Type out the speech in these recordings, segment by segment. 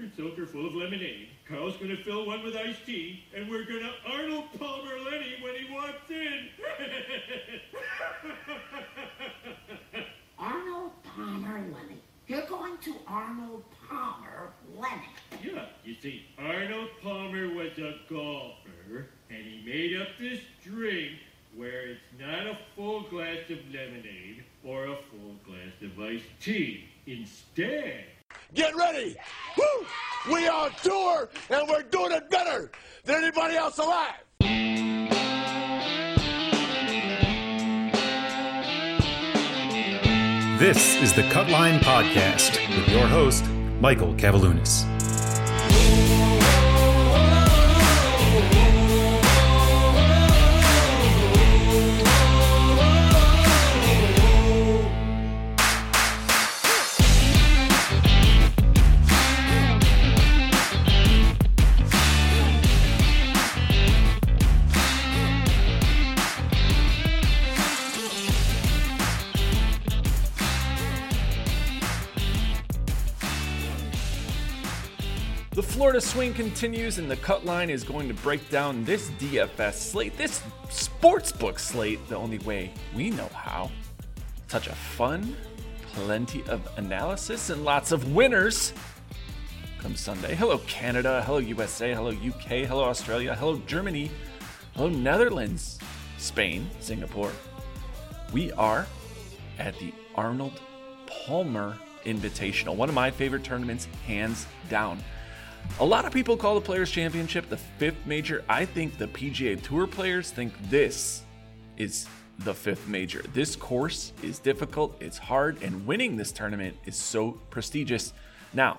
super soaker full of lemonade. Carl's gonna fill one with iced tea, and we're gonna Arnold Palmer Lenny when he walks in. Arnold Palmer Lenny. You're going to Arnold Palmer Lenny. This is the Cutline Podcast with your host, Michael Kavaliunas. The swing continues, and the cut line is going to break down this DFS slate, this sportsbook slate, the only way we know how. Touch of fun, plenty of analysis, and lots of winners. Come Sunday. Hello, Canada. Hello, USA. Hello, UK. Hello, Australia. Hello, Germany. Hello, Netherlands. Spain. Singapore. We are at the Arnold Palmer Invitational, one of my favorite tournaments, hands down. A lot of people call the Players Championship the fifth major. I think the PGA Tour players think this is the fifth major. This course is difficult, it's hard, and winning this tournament is so prestigious. Now,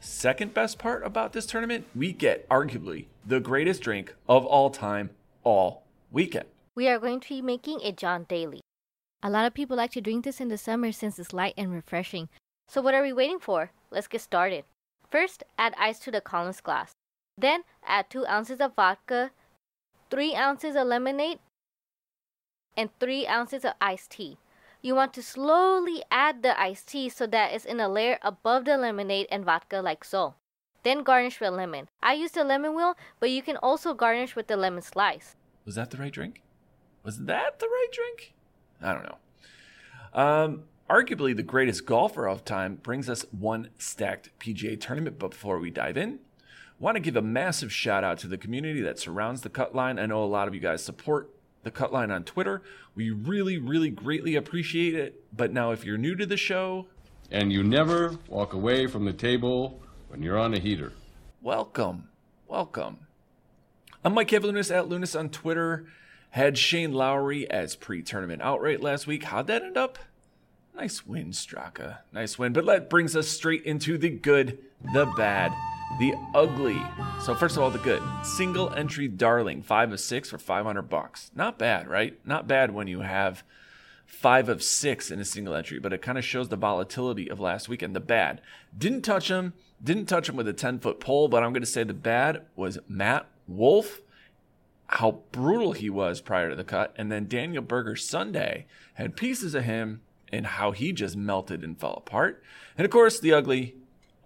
second best part about this tournament, we get arguably the greatest drink of all time all weekend. We are going to be making a John Daly. A lot of people like to drink this in the summer since it's light and refreshing. So what are we waiting for? Let's get started. First, add ice to the Collins glass. Then, add 2 ounces of vodka, 3 ounces of lemonade, and 3 ounces of iced tea. You want to slowly add the iced tea so that it's in a layer above the lemonade and vodka like so. Then garnish with lemon. I used a lemon wheel, but you can also garnish with the lemon slice. Was that the right drink? Was that the right drink? I don't know. Um, arguably the greatest golfer of time brings us one stacked PGA tournament. But before we dive in, want to give a massive shout out to the community that surrounds the cut line. I know a lot of you guys support the cut line on Twitter. We really, really greatly appreciate it. But now, if you're new to the show, and you never walk away from the table when you're on a heater. welcome, welcome. I'm Mike Kavaliunas at Lunas on Twitter. Had Shane Lowry as pre-tournament outright last week. How'd that end up? Nice win, Straka. Nice win. But that brings us straight into the good, the bad, the ugly. So first of all, the good. Single entry darling, five of six for 500 bucks. Not bad, right? Not bad when you have five of six in a single entry, but it kind of shows the volatility of last weekend. The bad. Didn't touch him. Didn't touch him with a 10 foot pole, but I'm going to say the bad was Matt Wolff how brutal he was prior to the cut. And then Daniel Berger Sunday had pieces of him and how he just melted and fell apart. And of course, the ugly,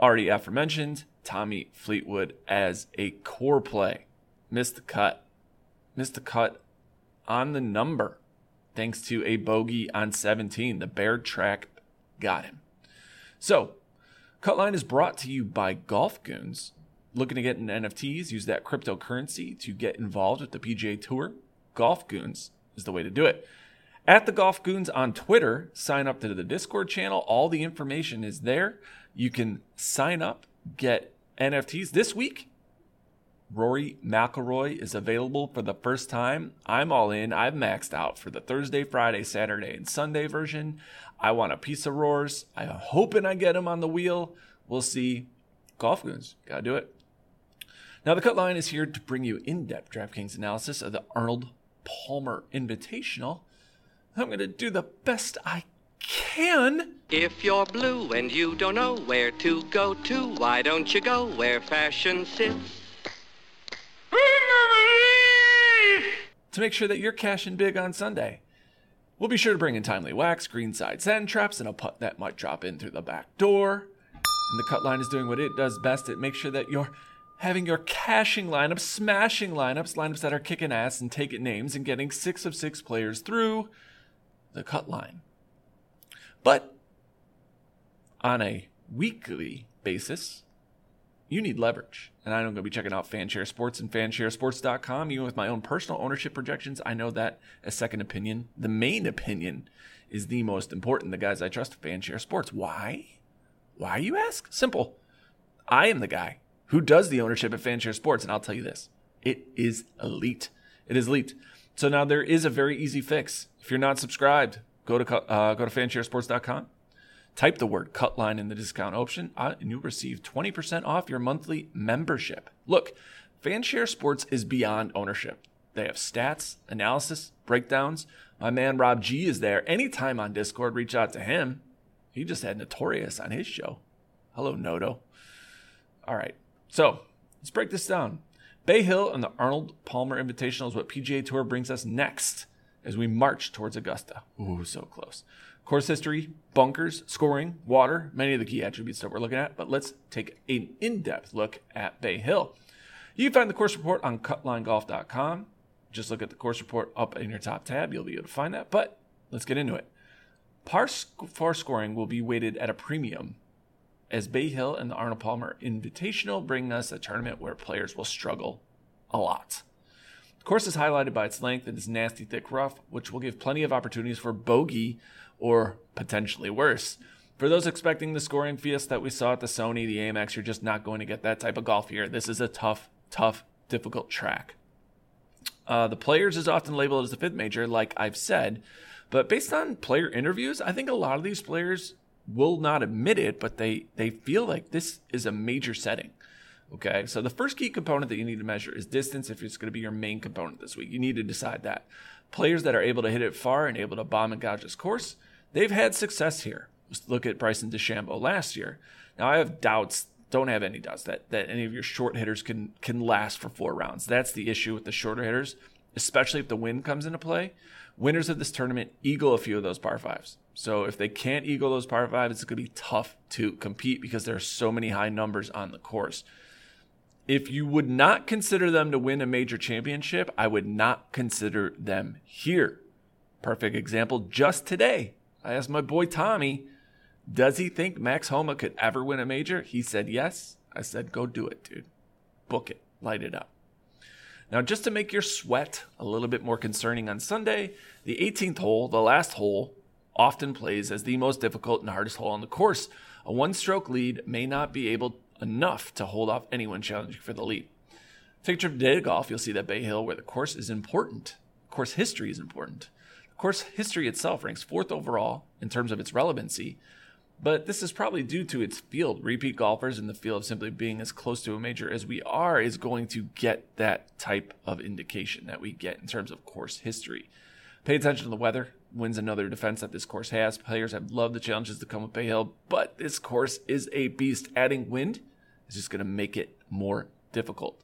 already aforementioned, Tommy Fleetwood as a core play. Missed the cut. Missed the cut on the number thanks to a bogey on 17. The bear track got him. So, Cutline is brought to you by Golf Goons looking to get into NFTs, use that cryptocurrency to get involved with the PGA Tour, Golf Goons is the way to do it. At the Golf Goons on Twitter, sign up to the Discord channel. All the information is there. You can sign up, get NFTs this week. Rory McIlroy is available for the first time. I'm all in. I've maxed out for the Thursday, Friday, Saturday, and Sunday version. I want a piece of Roars. I'm hoping I get him on the wheel. We'll see. Golf Goons, gotta do it. Now, the cut line is here to bring you in depth DraftKings analysis of the Arnold Palmer Invitational. I'm to do the best I can. If you're blue and you don't know where to go to, why don't you go where fashion sits? to make sure that you're cashing big on Sunday. We'll be sure to bring in timely wax, greenside sand traps, and a putt that might drop in through the back door. And the cut line is doing what it does best. It makes sure that you're having your cashing lineups, smashing lineups, lineups that are kicking ass and taking names and getting six of six players through the cut line. But on a weekly basis, you need leverage. And I'm going to be checking out Fanshare Sports and fansharesports.com. Even with my own personal ownership projections, I know that a second opinion, the main opinion, is the most important. The guys I trust, Fanshare Sports. Why? Why, you ask? Simple. I am the guy who does the ownership at Fanshare Sports, and I'll tell you this it is elite. It is elite. So now there is a very easy fix. If you're not subscribed, go to uh, go to fansharesports.com Type the word cutline in the discount option uh, and you'll receive 20% off your monthly membership. Look, Fanshare Sports is beyond ownership. They have stats, analysis, breakdowns. My man Rob G is there. Anytime on Discord, reach out to him. He just had Notorious on his show. Hello, Noto. All right, so let's break this down. Bay Hill and the Arnold Palmer Invitational is what PGA Tour brings us next as we march towards Augusta. Ooh, so close. Course history, bunkers, scoring, water, many of the key attributes that we're looking at, but let's take an in depth look at Bay Hill. You can find the course report on cutlinegolf.com. Just look at the course report up in your top tab, you'll be able to find that. But let's get into it. Par, par scoring will be weighted at a premium as Bay Hill and the Arnold Palmer Invitational bring us a tournament where players will struggle a lot. The course is highlighted by its length and its nasty thick rough, which will give plenty of opportunities for bogey or potentially worse. For those expecting the scoring feast that we saw at the Sony, the Amex, you're just not going to get that type of golf here. This is a tough, tough, difficult track. Uh, the players is often labeled as the fifth major, like I've said, but based on player interviews, I think a lot of these players will not admit it, but they they feel like this is a major setting. Okay, so the first key component that you need to measure is distance. If it's going to be your main component this week, you need to decide that. Players that are able to hit it far and able to bomb and gouge this course they've had success here. Let's look at Bryson DeChambeau last year. Now I have doubts, don't have any doubts that that any of your short hitters can can last for four rounds. That's the issue with the shorter hitters, especially if the wind comes into play. Winners of this tournament eagle a few of those par fives. So if they can't eagle those par fives, it's going to be tough to compete because there are so many high numbers on the course. If you would not consider them to win a major championship, I would not consider them here. Perfect example just today. I asked my boy Tommy, does he think Max Homa could ever win a major? He said yes. I said, go do it, dude. Book it, light it up. Now, just to make your sweat a little bit more concerning on Sunday, the 18th hole, the last hole, often plays as the most difficult and hardest hole on the course. A one stroke lead may not be able enough to hold off anyone challenging for the lead. Take a trip to Data Golf, you'll see that Bay Hill, where the course is important, course history is important course, history itself ranks fourth overall in terms of its relevancy, but this is probably due to its field. Repeat golfers in the field of simply being as close to a major as we are is going to get that type of indication that we get in terms of course history. Pay attention to the weather. Wins another defense that this course has. Players have loved the challenges that come with Bay Hill, but this course is a beast. Adding wind is just going to make it more difficult.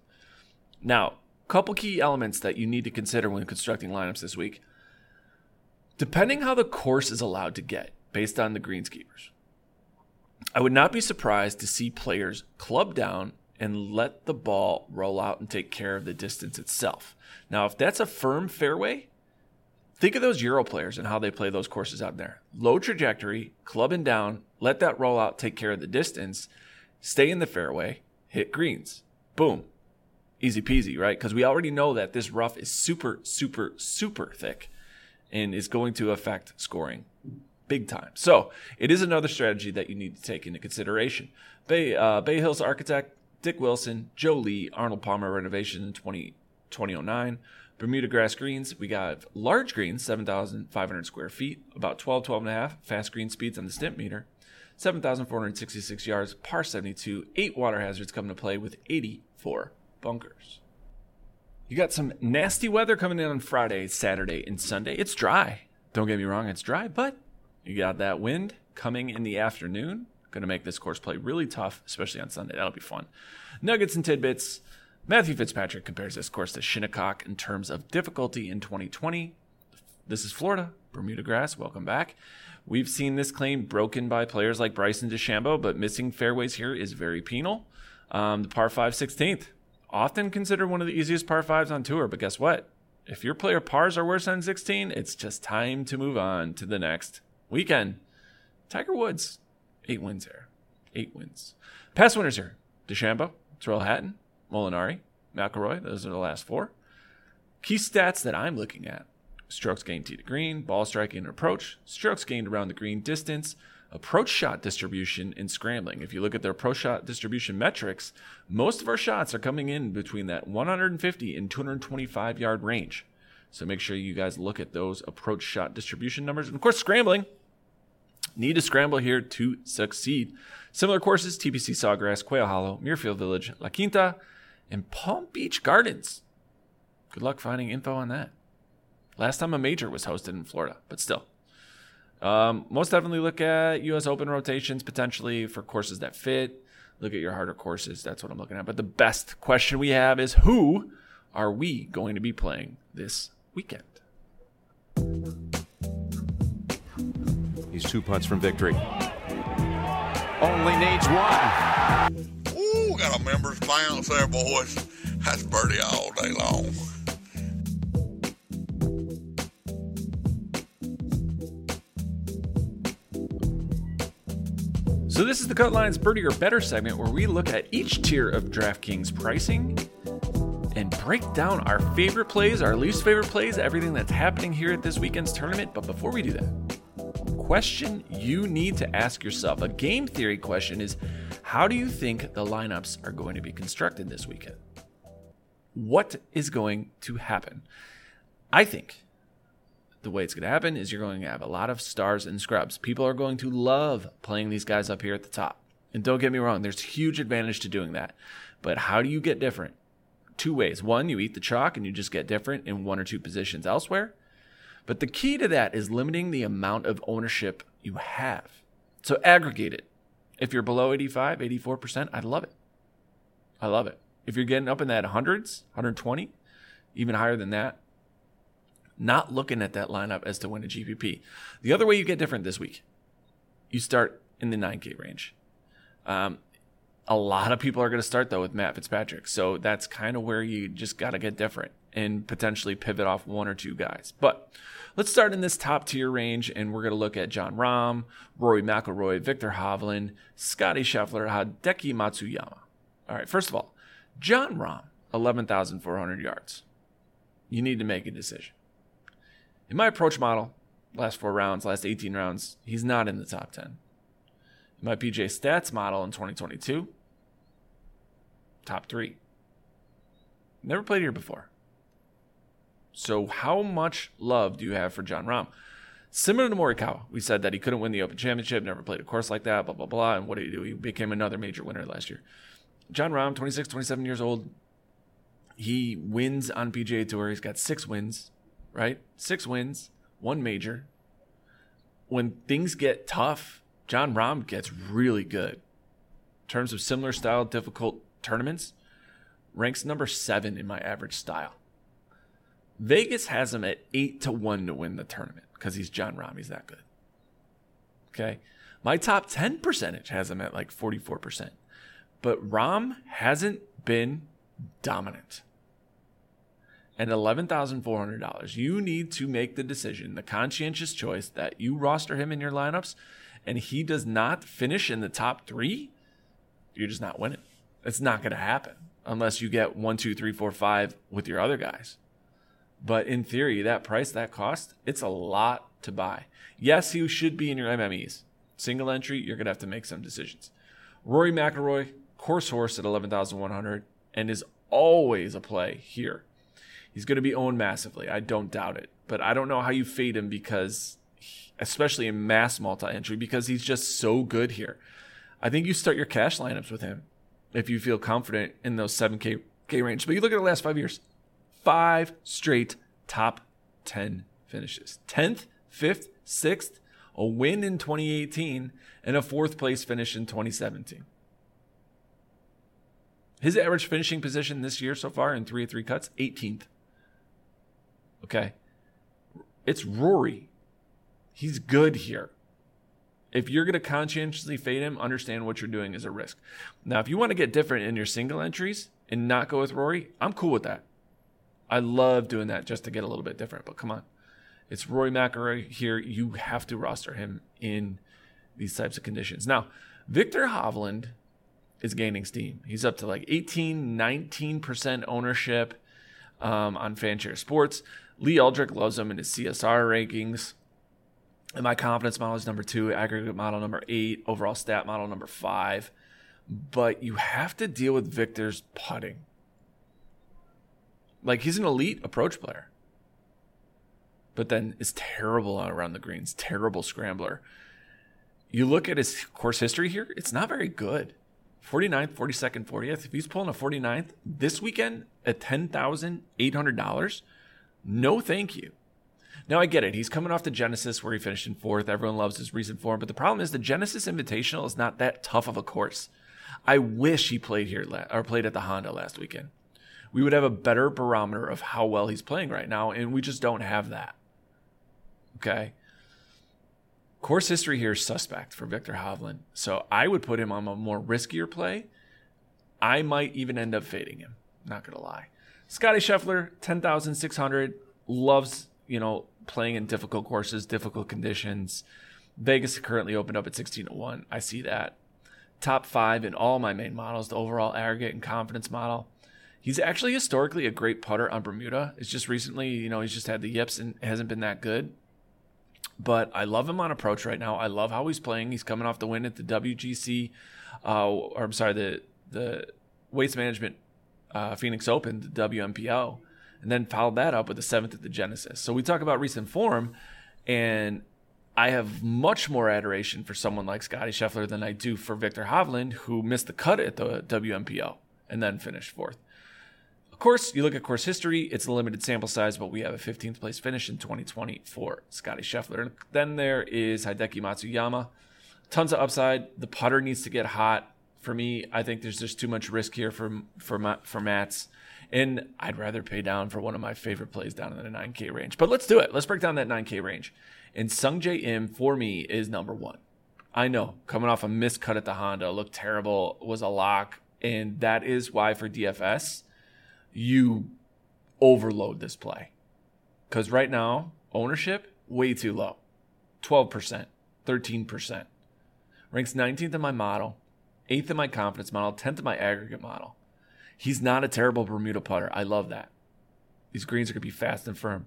Now, couple key elements that you need to consider when constructing lineups this week. Depending how the course is allowed to get based on the greenskeepers, I would not be surprised to see players club down and let the ball roll out and take care of the distance itself. Now, if that's a firm fairway, think of those Euro players and how they play those courses out there. Low trajectory, clubbing down, let that roll out take care of the distance, stay in the fairway, hit greens. Boom. Easy peasy, right? Because we already know that this rough is super, super, super thick and is going to affect scoring big time. So it is another strategy that you need to take into consideration. Bay, uh, Bay Hills architect Dick Wilson, Joe Lee, Arnold Palmer renovation in 20, 2009. Bermuda grass greens, we got large greens, 7,500 square feet, about 12, 12 and a half, fast green speeds on the Stimpmeter, 7,466 yards, par 72, eight water hazards come to play with 84 bunkers. You got some nasty weather coming in on Friday, Saturday, and Sunday. It's dry. Don't get me wrong, it's dry, but you got that wind coming in the afternoon. Going to make this course play really tough, especially on Sunday. That'll be fun. Nuggets and tidbits. Matthew Fitzpatrick compares this course to Shinnecock in terms of difficulty in 2020. This is Florida, Bermuda grass. Welcome back. We've seen this claim broken by players like Bryson DeChambeau, but missing fairways here is very penal. Um, the par 5 16th, often considered one of the easiest par 5s on tour, but guess what? If your player pars are worse than 16, it's just time to move on to the next weekend. Tiger Woods, eight wins here. Eight wins. Past winners here DeChambeau, Tyrrell Hatton, Molinari, McIlroy. Those are the last four. Key stats that I'm looking at strokes gained tee to green, ball striking and approach, strokes gained around the green distance, approach shot distribution, and scrambling. If you look at their approach shot distribution metrics, most of our shots are coming in between that 150 and 225 yard range. So make sure you guys look at those approach shot distribution numbers. And of course, scrambling. Need to scramble here to succeed. Similar courses TPC Sawgrass, Quail Hollow, Muirfield Village, La Quinta, and Palm Beach Gardens. Good luck finding info on that. Last time a major was hosted in Florida, but still. Um, most definitely look at U.S. Open rotations potentially for courses that fit. Look at your harder courses. That's what I'm looking at. But the best question we have is who are we going to be playing this weekend? He's two putts from victory. Only needs one. Ooh, got a members bounce there, boys. That's birdie all day long. So this is the Cut Lines Birdie or Better segment where we look at each tier of DraftKings pricing and break down our favorite plays, our least favorite plays, everything that's happening here at this weekend's tournament. But before we do that, question you need to ask yourself, a game theory question is how do you think the lineups are going to be constructed this weekend? What is going to happen? I think the way it's going to happen is you're going to have a lot of stars and scrubs. People are going to love playing these guys up here at the top. And don't get me wrong, there's huge advantage to doing that. But how do you get different? Two ways. One, you eat the chalk and you just get different in one or two positions elsewhere. But the key to that is limiting the amount of ownership you have. So aggregate it. If you're below 85, 84%, I'd love it. I love it. If you're getting up in that hundreds, 120, even higher than that, not looking at that lineup as to win a GPP. The other way you get different this week, you start in the 9K range. Um, a lot of people are going to start though with Matt Fitzpatrick. So that's kind of where you just got to get different and potentially pivot off one or two guys. But let's start in this top tier range and we're going to look at Jon Rahm, Rory McIlroy, Viktor Hovland, Scotty Scheffler, Hideki Matsuyama. All right, first of all, Jon Rahm, 11,400 yards. You need to make a decision. In my approach model, last four rounds, last 18 rounds, he's not in the top 10. In my PJ stats model in 2022, top three. Never played here before. So, how much love do you have for Jon Rahm? Similar to Morikawa, we said that he couldn't win the Open Championship, never played a course like that, blah, blah, blah. And what did he do? He became another major winner last year. Jon Rahm, 26, 27 years old. He wins on PGA Tour. He's got six wins, right? Six wins, one major. When things get tough, Jon Rahm gets really good. In terms of similar style, difficult tournaments, ranks number seven in my average style. Vegas has him at eight to one to win the tournament because he's Jon. He's that good. Okay. My top 10 percentage has him at like 44%. But Rahm hasn't been dominant. And $11,400. You need to make the decision, the conscientious choice that you roster him in your lineups and he does not finish in the top three. You're just not winning. It's not going to happen unless you get one, two, three, four, five with your other guys. But in theory, that price, that cost, it's a lot to buy. Yes, he should be in your MMEs. Single entry, you're going to have to make some decisions. Rory McIlroy, course horse at 11,100 and is always a play here. He's going to be owned massively. I don't doubt it. But I don't know how you fade him because, especially in mass multi entry, because he's just so good here. I think you start your cash lineups with him if you feel confident in those 7K K range. But you look at the last five years five straight top 10 finishes 10th, 5th, 6th, a win in 2018, and a fourth place finish in 2017. His average finishing position this year so far in three of three cuts, 18th. Okay. It's Rory. He's good here. If you're going to conscientiously fade him, understand what you're doing is a risk. Now, if you want to get different in your single entries and not go with Rory, I'm cool with that. I love doing that just to get a little bit different, but come on. It's Rory McIlroy here. You have to roster him in these types of conditions. Now, Viktor Hovland is gaining steam. He's up to like 18, 19% ownership um, on Fanshare Sports. Lee Aldrich loves him in his CSR rankings. And my confidence model is number two, aggregate model number eight, overall stat model number five. But you have to deal with Viktor's putting. Like he's an elite approach player, but then is terrible around the greens, terrible scrambler. You look at his course history here, it's not very good. 49th, 42nd, 40th. If he's pulling a 49th this weekend at $10,800, no thank you. Now I get it. He's coming off the Genesis where he finished in fourth. Everyone loves his recent form, but the problem is the Genesis Invitational is not that tough of a course. I wish he played here or played at the Honda last weekend. We would have a better barometer of how well he's playing right now, and we just don't have that. Okay. Course history here is suspect for Viktor Hovland, so I would put him on a more riskier play. I might even end up fading him. Not gonna lie. Scotty Scheffler, ten thousand six hundred, loves you know playing in difficult courses, difficult conditions. Vegas currently opened up at 16 to 1. I see that. Top five in all my main models, the overall aggregate and confidence model. He's actually historically a great putter on Bermuda. It's just recently, you know, he's just had the yips and hasn't been that good. But I love him on approach right now. I love how he's playing. He's coming off the win at the WGC, uh, or I'm sorry, the the Waste Management uh, Phoenix Open, the WMPO and then followed that up with the seventh at the Genesis. So we talk about recent form, and I have much more adoration for someone like Scotty Scheffler than I do for Viktor Hovland, who missed the cut at the WMPO and then finished fourth. Of course, you look at course history, it's a limited sample size, but we have a 15th place finish in 2020 for Scotty Scheffler. And then there is Hideki Matsuyama. Tons of upside. The putter needs to get hot. For me, I think there's just too much risk here for for for Mats. And I'd rather pay down for one of my favorite plays down in the 9K range. But let's do it. Let's break down that 9K range. And Sungjae Im for me is number one. I know coming off a miscut at the Honda, looked terrible, was a lock. And that is why for DFS, you overload this play. Because right now, ownership, way too low 12%, 13%. Ranks 19th in my model, 8th in my confidence model, 10th in my aggregate model. He's not a terrible Bermuda putter. I love that. These greens are going to be fast and firm.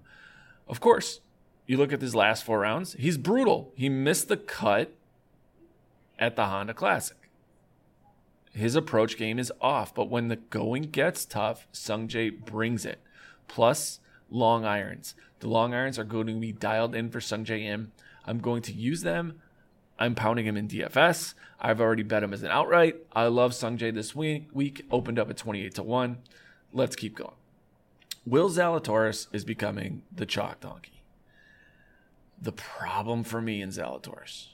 Of course, you look at his last four rounds, he's brutal. He missed the cut at the Honda Classic. His approach game is off, but when the going gets tough, Sungjae brings it. Plus, long irons. The long irons are going to be dialed in for Sungjae Im. I'm going to use them I'm pounding him in DFS. I've already bet him as an outright. I love Sungjae this week. Week opened up at 28 to 1. Let's keep going. Will Zalatoris is becoming the chalk donkey. The problem for me in Zalatoris,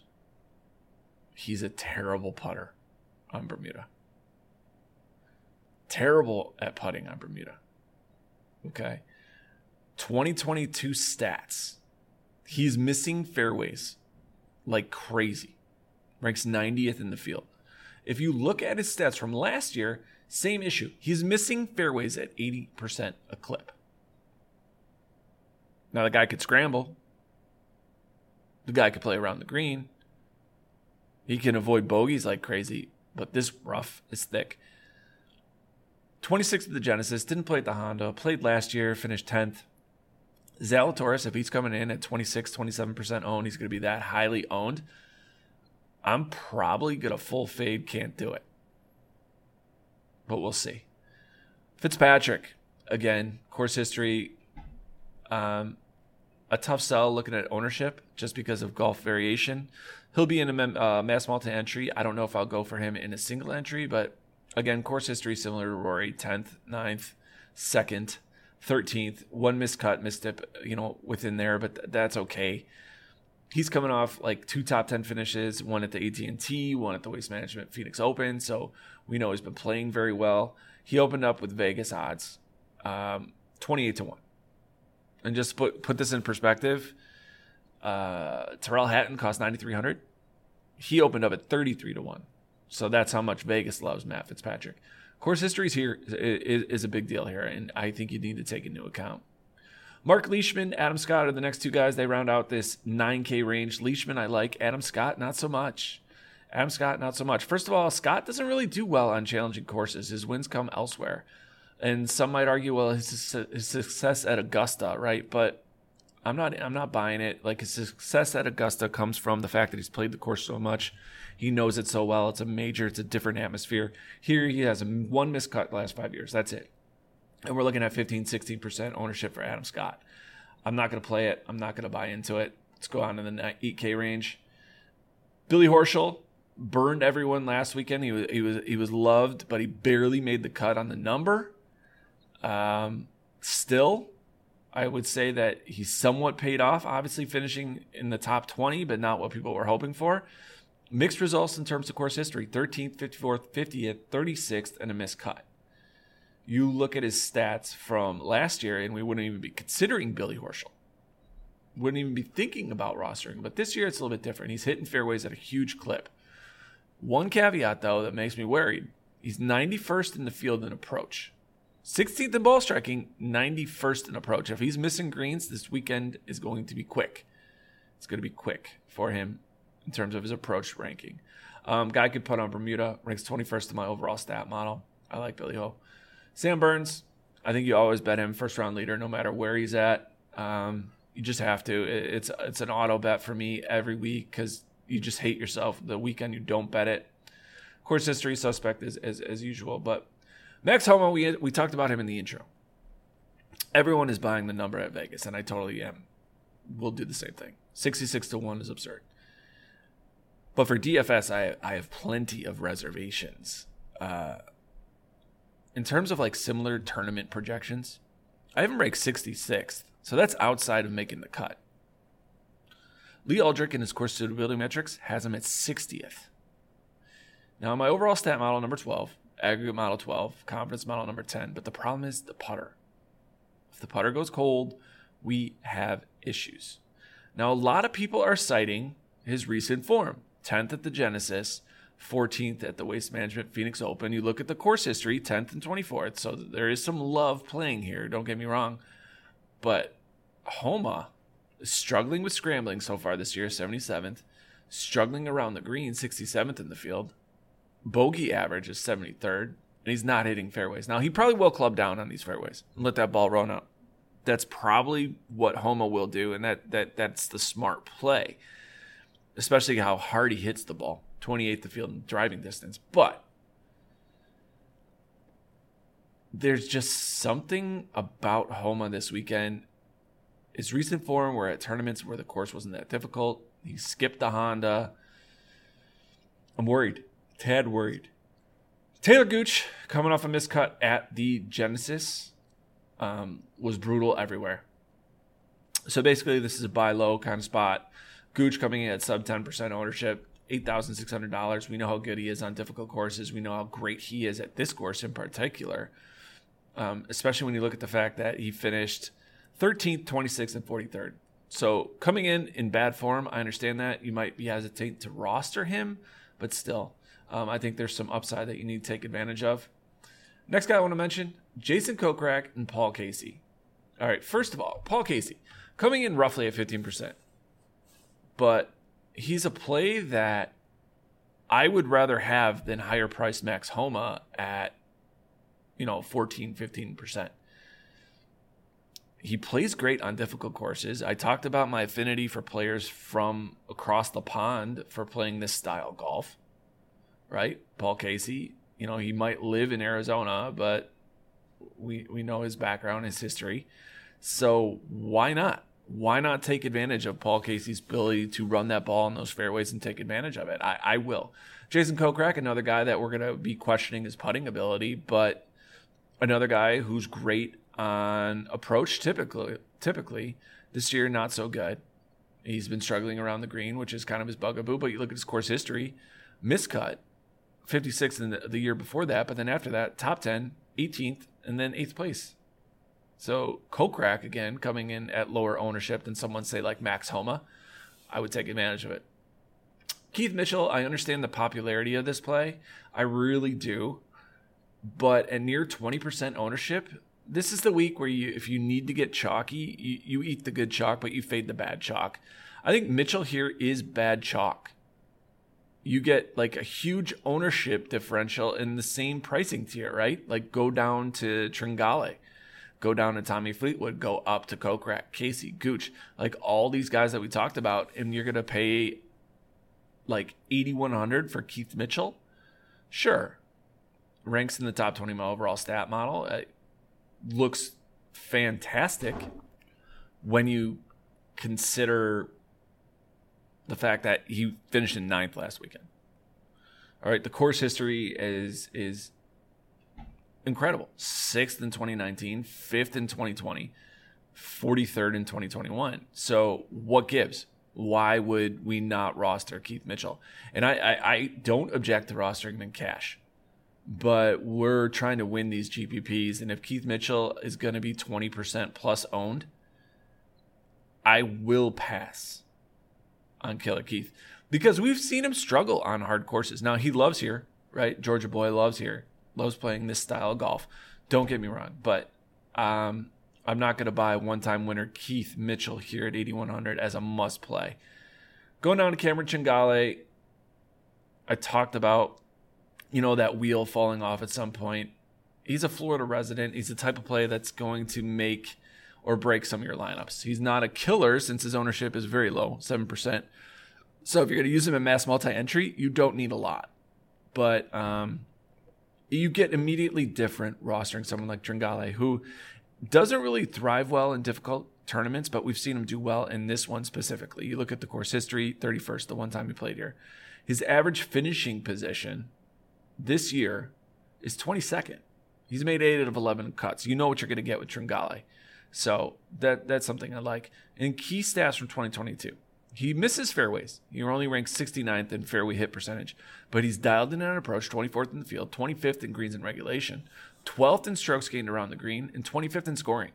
he's a terrible putter on Bermuda. Terrible at putting on Bermuda. Okay. 2022 stats. He's missing fairways like crazy. Ranks 90th in the field. If you look at his stats from last year, same issue. He's missing fairways at 80% a clip. Now, the guy could scramble. The guy could play around the green. He can avoid bogeys like crazy, but this rough is thick. 26th of the Genesis, didn't play at the Honda, played last year, finished 10th. Zalatoris, if he's coming in at 26, 27% owned, he's going to be that highly owned. I'm probably going to full fade, can't do it. But we'll see. Fitzpatrick, again, course history, um, a tough sell looking at ownership just because of golf variation. He'll be in a uh, mass multi entry. I don't know if I'll go for him in a single entry, but again, course history similar to Rory 10th, 9th, 2nd. 13th, one miscut, misstep, you know, within there, but th- that's okay. He's coming off like two top 10 finishes, one at the AT&T, one at the Waste Management Phoenix Open, so we know he's been playing very well. He opened up with Vegas odds, um, 28 to 1. And just put put this in perspective, Uh, Tyrrell Hatton cost 9,300. He opened up at 33 to 1. So that's how much Vegas loves Matt Fitzpatrick. Course histories here is, is a big deal here, and I think you need to take into account. Mark Leishman, Adam Scott are the next two guys. They round out this 9K range. Leishman, I like. Adam Scott, not so much. Adam Scott, not so much. First of all, Scott doesn't really do well on challenging courses. His wins come elsewhere. And some might argue, well, his, his success at Augusta, right? But I'm not I'm not buying it. Like his success at Augusta comes from the fact that he's played the course so much. He knows it so well. It's a major, it's a different atmosphere. Here he has one miscut last five years. That's it. And we're looking at 15, 16% ownership for Adam Scott. I'm not going to play it. I'm not going to buy into it. Let's go on in the 8K range. Billy Horschel burned everyone last weekend. He was he was he was loved, but he barely made the cut on the number. Um, still, I would say that he's somewhat paid off. Obviously, finishing in the top 20, but not what people were hoping for. Mixed results in terms of course history 13th, 54th, 50th, 36th, and a missed cut. You look at his stats from last year, and we wouldn't even be considering Billy Horschel. Wouldn't even be thinking about rostering. But this year, it's a little bit different. He's hitting fairways at a huge clip. One caveat, though, that makes me worried he's 91st in the field in approach. 16th in ball striking, 91st in approach. If he's missing greens, this weekend is going to be quick. It's going to be quick for him in terms of his approach ranking. Um, guy could put on Bermuda, ranks 21st in my overall stat model. I like Billy Ho. Sam Burns, I think you always bet him first round leader no matter where he's at. Um, you just have to. It's it's an auto bet for me every week because you just hate yourself the weekend you don't bet it. Course history suspect as, as, as usual, but Max Homa, we we talked about him in the intro. Everyone is buying the number at Vegas, and I totally am. We'll do the same thing. Sixty-six to one is absurd. But for DFS, I I have plenty of reservations. Uh, in terms of like similar tournament projections, I have him ranked 66th, so that's outside of making the cut. Lee Aldrich in his course suitability metrics has him at 60th. Now, my overall stat model number 12, aggregate model 12, confidence model number 10. But the problem is the putter. If the putter goes cold, we have issues. Now, a lot of people are citing his recent form 10th at the Genesis, 14th at the Waste Management Phoenix Open. You look at the course history, 10th and 24th. So there is some love playing here. Don't get me wrong. But Homa is struggling with scrambling so far this year, 77th. Struggling around the green, 67th in the field bogey average is 73rd, and he's not hitting fairways. Now, he probably will club down on these fairways and let that ball run up. That's probably what Homa will do, and that, that that's the smart play, especially how hard he hits the ball 28th the field in driving distance. But there's just something about Homa this weekend. His recent form, where at tournaments where the course wasn't that difficult, he skipped the Honda. I'm worried tad worried. Talor Gooch, coming off a miscut at the Genesis, um, was brutal everywhere. So basically, this is a buy low kind of spot. Gooch coming in at sub 10% ownership, $8,600. We know how good he is on difficult courses. We know how great he is at this course in particular, um, especially when you look at the fact that he finished 13th, 26th, and 43rd. So coming in in bad form, I understand that. You might be hesitant to roster him, but still, um, I think there's some upside that you need to take advantage of. Next guy I want to mention Jason Kokrak and Paul Casey. All right, first of all, Paul Casey coming in roughly at 15%. But he's a play that I would rather have than higher price Max Homa at, you know, 14, 15%. He plays great on difficult courses. I talked about my affinity for players from across the pond for playing this style golf right? Paul Casey, you know, he might live in Arizona, but we we know his background, his history. So why not? Why not take advantage of Paul Casey's ability to run that ball in those fairways and take advantage of it? I, I will. Jason Kokrak, another guy that we're going to be questioning his putting ability, but another guy who's great on approach typically. Typically, this year not so good. He's been struggling around the green, which is kind of his bugaboo. But you look at his course history, miscut, 56 in the, the year before that, but then after that, top 10, 18th, and then eighth place. So Kokrak again coming in at lower ownership than someone say like Max Homa. I would take advantage of it. Keith Mitchell, I understand the popularity of this play. I really do. But at near 20% ownership, this is the week where you if you need to get chalky, you, you eat the good chalk, but you fade the bad chalk. I think Mitchell here is bad chalk. You get like a huge ownership differential in the same pricing tier, right? Like go down to Tringale, go down to Tommy Fleetwood, go up to Kokrak, Casey, Gooch, like all these guys that we talked about, and you're gonna pay like 8100 for Keith Mitchell. Sure, ranks in the top 20 mile overall stat model. It looks fantastic when you consider the fact that he finished in ninth last weekend. All right, the course history is is incredible. Sixth in 2019, fifth in 2020, 43rd in 2021. So what gives? Why would we not roster Keith Mitchell? And I, I, I don't object to rostering him cash but we're trying to win these GPPs. And if Keith Mitchell is going to be 20% plus owned, I will pass on Killer Keith because we've seen him struggle on hard courses. Now, he loves here, right? Georgia boy loves here, loves playing this style of golf. Don't get me wrong, but um, I'm not going to buy one time winner Keith Mitchell here at 8,100 as a must play. Going down to Cameron Tringale, I talked about you know, that wheel falling off at some point. He's a Florida resident. He's the type of play that's going to make or break some of your lineups. He's not a killer since his ownership is very low, 7%. So if you're going to use him in mass multi entry, you don't need a lot. But um, you get immediately different rostering someone like Tringale, who doesn't really thrive well in difficult tournaments, but we've seen him do well in this one specifically. You look at the course history, 31st, the one time he played here. His average finishing position this year is 22nd. He's made eight out of 11 cuts. You know what you're going to get with Tringale. So that that's something I like. And key stats from 2022. He misses fairways. He only ranks 69th in fairway hit percentage, but he's dialed in on approach, 24th in the field, 25th in greens and regulation, 12th in strokes gained around the green, and 25th in scoring.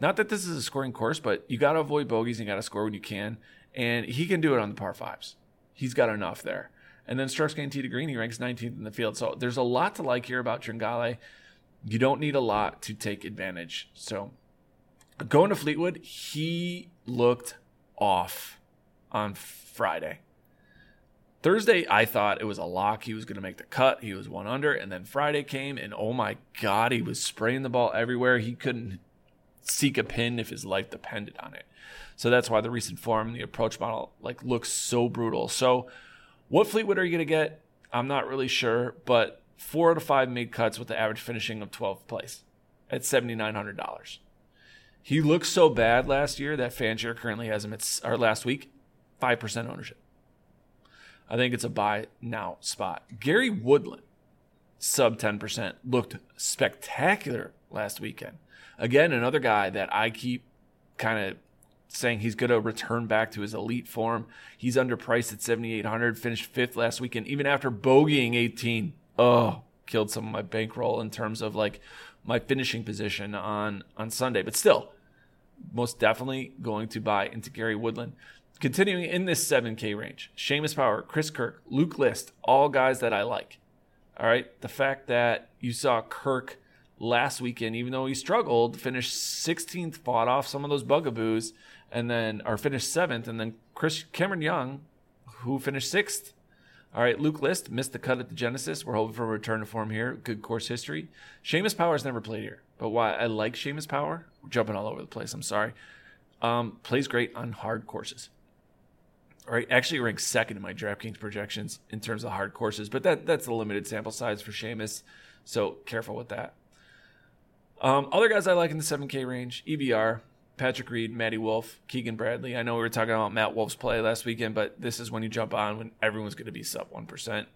Not that this is a scoring course, but you got to avoid bogeys and you got to score when you can. And he can do it on the par fives. He's got enough there. And then strokes gained tee to green, he ranks 19th in the field. So there's a lot to like here about Tringale. You don't need a lot to take advantage. So going to Fleetwood, he looked off on Friday. Thursday, I thought it was a lock. He was going to make the cut. He was one under. And then Friday came, and oh my God, he was spraying the ball everywhere. He couldn't seek a pin if his life depended on it. So that's why the recent form, the approach model, like looks so brutal. So what Fleetwood are you going to get? I'm not really sure, but four out of five made cuts with the average finishing of 12th place at $7,900. He looked so bad last year that Fanshare currently has him at, or last week, 5% ownership. I think it's a buy now spot. Gary Woodland, sub 10%, looked spectacular last weekend. Again, another guy that I keep kind of saying he's going to return back to his elite form. He's underpriced at 7,800, finished fifth last weekend, even after bogeying 18. Oh, killed some of my bankroll in terms of like my finishing position on on Sunday. But still, most definitely going to buy into Gary Woodland. Continuing in this 7K range, Seamus Power, Chris Kirk, Luke List, all guys that I like. All right. The fact that you saw Kirk last weekend, even though he struggled, finished 16th, fought off some of those bugaboos, and then or finished seventh, and then Chris Cameron Young, who finished sixth. All right, Luke List missed the cut at the Genesis. We're hoping for a return to form here. Good course history. Seamus Power's never played here, but why I like Seamus Power, we're jumping all over the place. I'm sorry. Um, plays great on hard courses. All right, actually ranks second in my DraftKings projections in terms of hard courses, but that that's a limited sample size for Seamus, so careful with that. Um, other guys I like in the 7K range, EBR, Patrick Reed, Matty Wolff, Keegan Bradley. I know we were talking about Matt Wolff's play last weekend, but this is when you jump on when everyone's going to be sub 1%.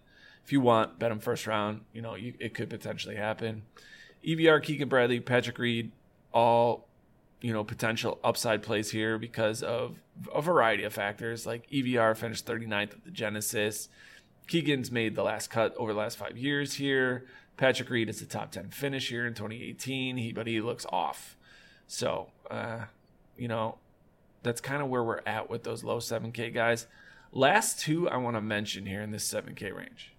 If you want, bet him first round. You know, you, it could potentially happen. EBR, Keegan Bradley, Patrick Reed, all, you know, potential upside plays here because of a variety of factors. Like EBR finished 39th at the Genesis. Keegan's made the last cut over the last five years here. Patrick Reed is the top 10 finish here in 2018, he, but he looks off. So, uh, you know, that's kind of where we're at with those low 7K guys. Last two I want to mention here in this 7K range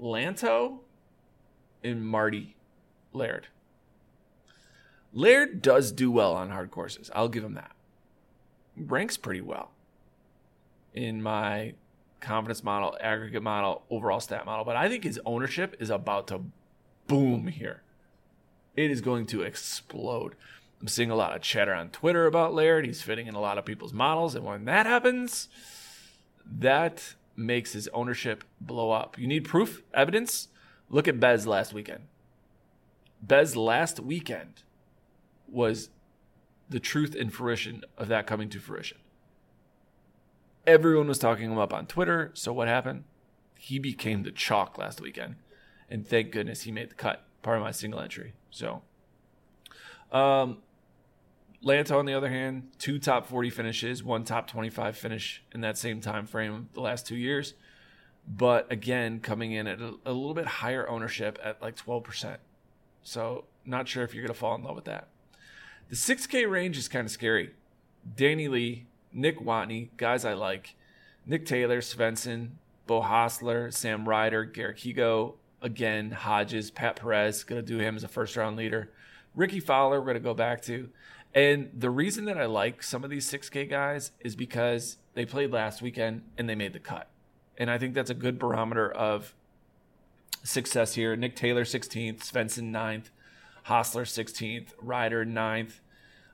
Lanto and Marty Laird. Laird does do well on hard courses. I'll give him that. Ranks pretty well in my confidence model, aggregate model, overall stat model, but I think his ownership is about to boom here. It is going to explode. I'm seeing a lot of chatter on Twitter about Laird. He's fitting in a lot of people's models, and when that happens, that makes his ownership blow up. You need proof, evidence. Look at Bez last weekend. Bez last weekend was the truth and fruition of that coming to fruition. Everyone was talking him up on Twitter. So what happened? He became the chalk last weekend. And thank goodness he made the cut. Part of my single entry. So um Lanto, on the other hand, two top 40 finishes, one top 25 finish in that same time frame the last two years. But again, coming in at a, a little bit higher ownership at like 12%. So, not sure if you're going to fall in love with that. The 6K range is kind of scary. Danny Lee, Nick Watney, guys I like. Nick Taylor, Svensson, Beau Hossler, Sam Ryder, Garrick Higgo, again, Hodges, Pat Perez, going to do him as a first round leader. Rickie Fowler, we're going to go back to. And the reason that I like some of these 6K guys is because they played last weekend and they made the cut. And I think that's a good barometer of success here. Nick Taylor, 16th, Svensson, 9th, Hossler, 16th, Ryder, 9th.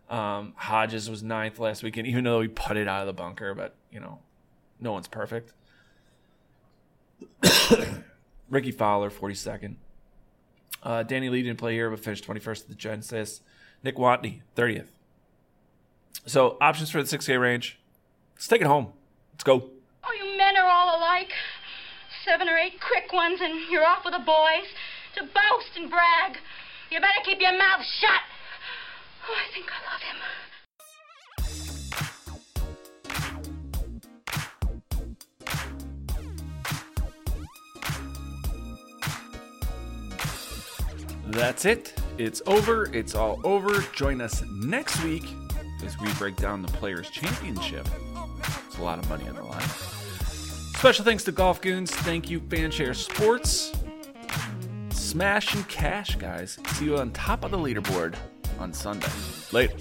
Um, Hodges was ninth last weekend, even though he putted out of the bunker, but, you know, no one's perfect. Rickie Fowler, 42nd. Uh, Danny Lee didn't play here, but finished 21st at the Genesis. Nick Watney, 30th. So options for the 6K range. Let's take it home. Let's go. Oh, you men are all alike. Seven or eight quick ones, and you're off with the boys to boast and brag. You better keep your mouth shut. Oh, I think I love him. That's it. It's over. It's all over. Join us next week as we break down the Players' Championship. It's a lot of money on the line. Special thanks to Golf Goons. Thank you, Fanshare Sports. Smash and cash, guys. See you on top of the leaderboard on Sunday. Later.